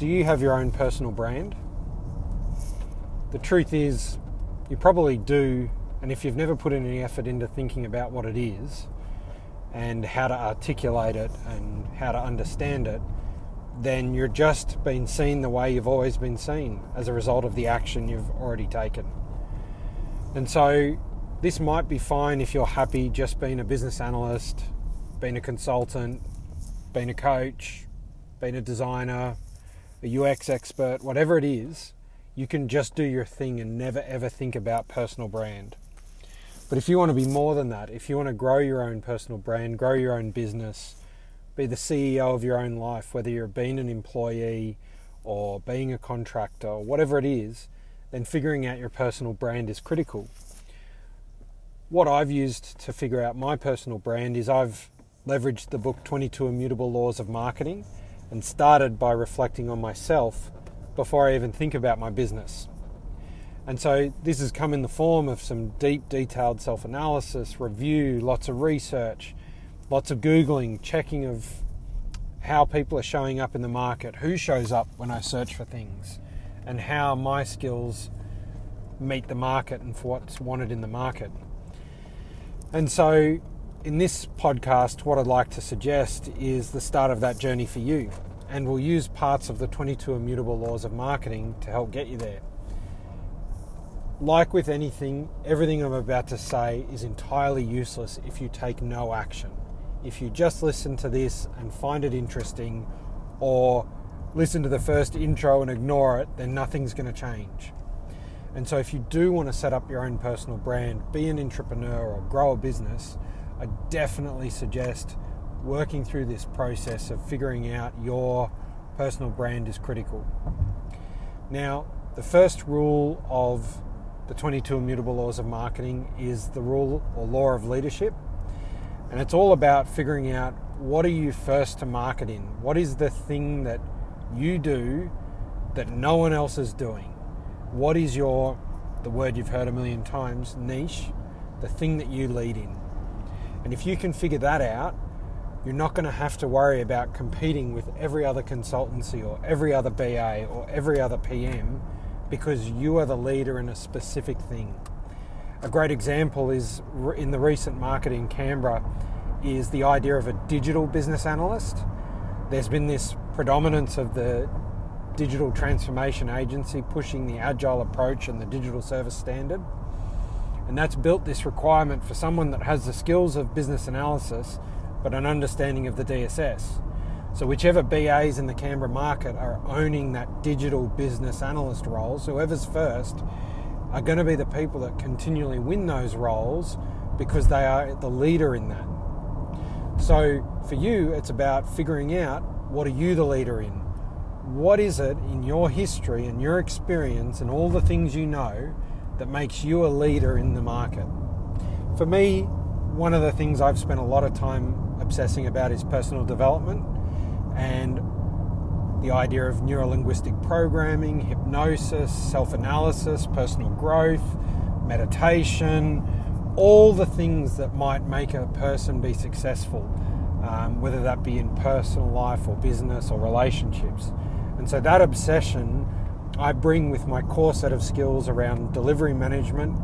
do you have your own personal brand? The truth is, you probably do, and if you've never put any effort into thinking about what it is and how to articulate it and how to understand it, then you're just being seen the way you've always been seen as a result of the action you've already taken. And so, this might be fine if you're happy just being a business analyst, being a consultant, being a coach, being a designer, a UX expert, whatever it is, you can just do your thing and never ever think about personal brand. But if you want to be more than that, if you want to grow your own personal brand, grow your own business, be the CEO of your own life, whether you're being an employee or being a contractor or whatever it is, then figuring out your personal brand is critical. What I've used to figure out my personal brand is I've leveraged the book 22 Immutable Laws of Marketing and started by reflecting on myself before I even think about my business. And so this has come in the form of some deep, detailed self analysis, review, lots of research, lots of Googling, checking of how people are showing up in the market, who shows up when I search for things, and how my skills meet the market and for what's wanted in the market. And so, in this podcast, what I'd like to suggest is the start of that journey for you. And we'll use parts of the 22 immutable laws of marketing to help get you there. Like with anything, everything I'm about to say is entirely useless if you take no action if you just listen to this and find it interesting or listen to the first intro and ignore it, then nothing's going to change. And so, if you do want to set up your own personal brand, be an entrepreneur, or grow a business, I definitely suggest working through this process of figuring out your personal brand is critical. Now, the first rule of the 22 immutable laws of marketing is the rule or law of leadership. And it's all about figuring out what are you first to market in? What is the thing that you do that no one else is doing? What is your, the word you've heard a million times, niche, the thing that you lead in? And if you can figure that out, you're not going to have to worry about competing with every other consultancy or every other BA or every other PM because you are the leader in a specific thing. A great example is in the recent market in Canberra is the idea of a digital business analyst. There's been this predominance of the digital transformation agency pushing the agile approach and the digital service standard. And that's built this requirement for someone that has the skills of business analysis but an understanding of the DSS. So, whichever BAs in the Canberra market are owning that digital business analyst roles, whoever's first are going to be the people that continually win those roles because they are the leader in that. So for you, it's about figuring out what are you the leader in? What is it in your history and your experience and all the things you know that makes you a leader in the market? For me, one of the things I've spent a lot of time obsessing about is personal development and the idea of neurolinguistic programming, hypnosis, self analysis, personal growth, meditation, all the things that might make a person be successful, um, whether that be in personal life or business or relationships. And so that obsession I bring with my core set of skills around delivery management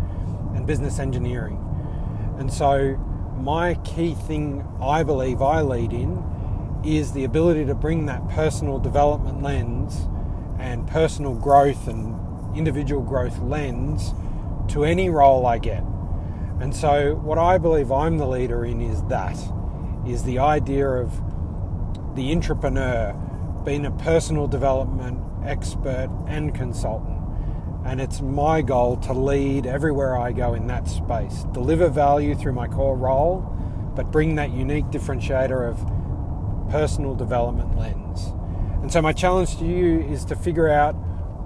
and business engineering. And so my key thing I believe I lead in is the ability to bring that personal development lens and personal growth and individual growth lens to any role I get. And so, what I believe I'm the leader in is that is the idea of the entrepreneur being a personal development expert and consultant. And it's my goal to lead everywhere I go in that space, deliver value through my core role, but bring that unique differentiator of personal development lens. And so, my challenge to you is to figure out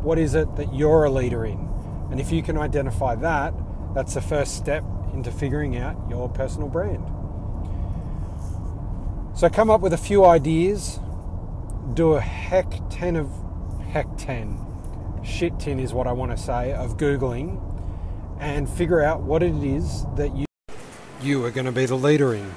what is it that you're a leader in. And if you can identify that, that's the first step into figuring out your personal brand. So, come up with a few ideas, do a heck 10 of heck 10, shit 10 is what I want to say, of Googling, and figure out what it is that you, you are going to be the leader in.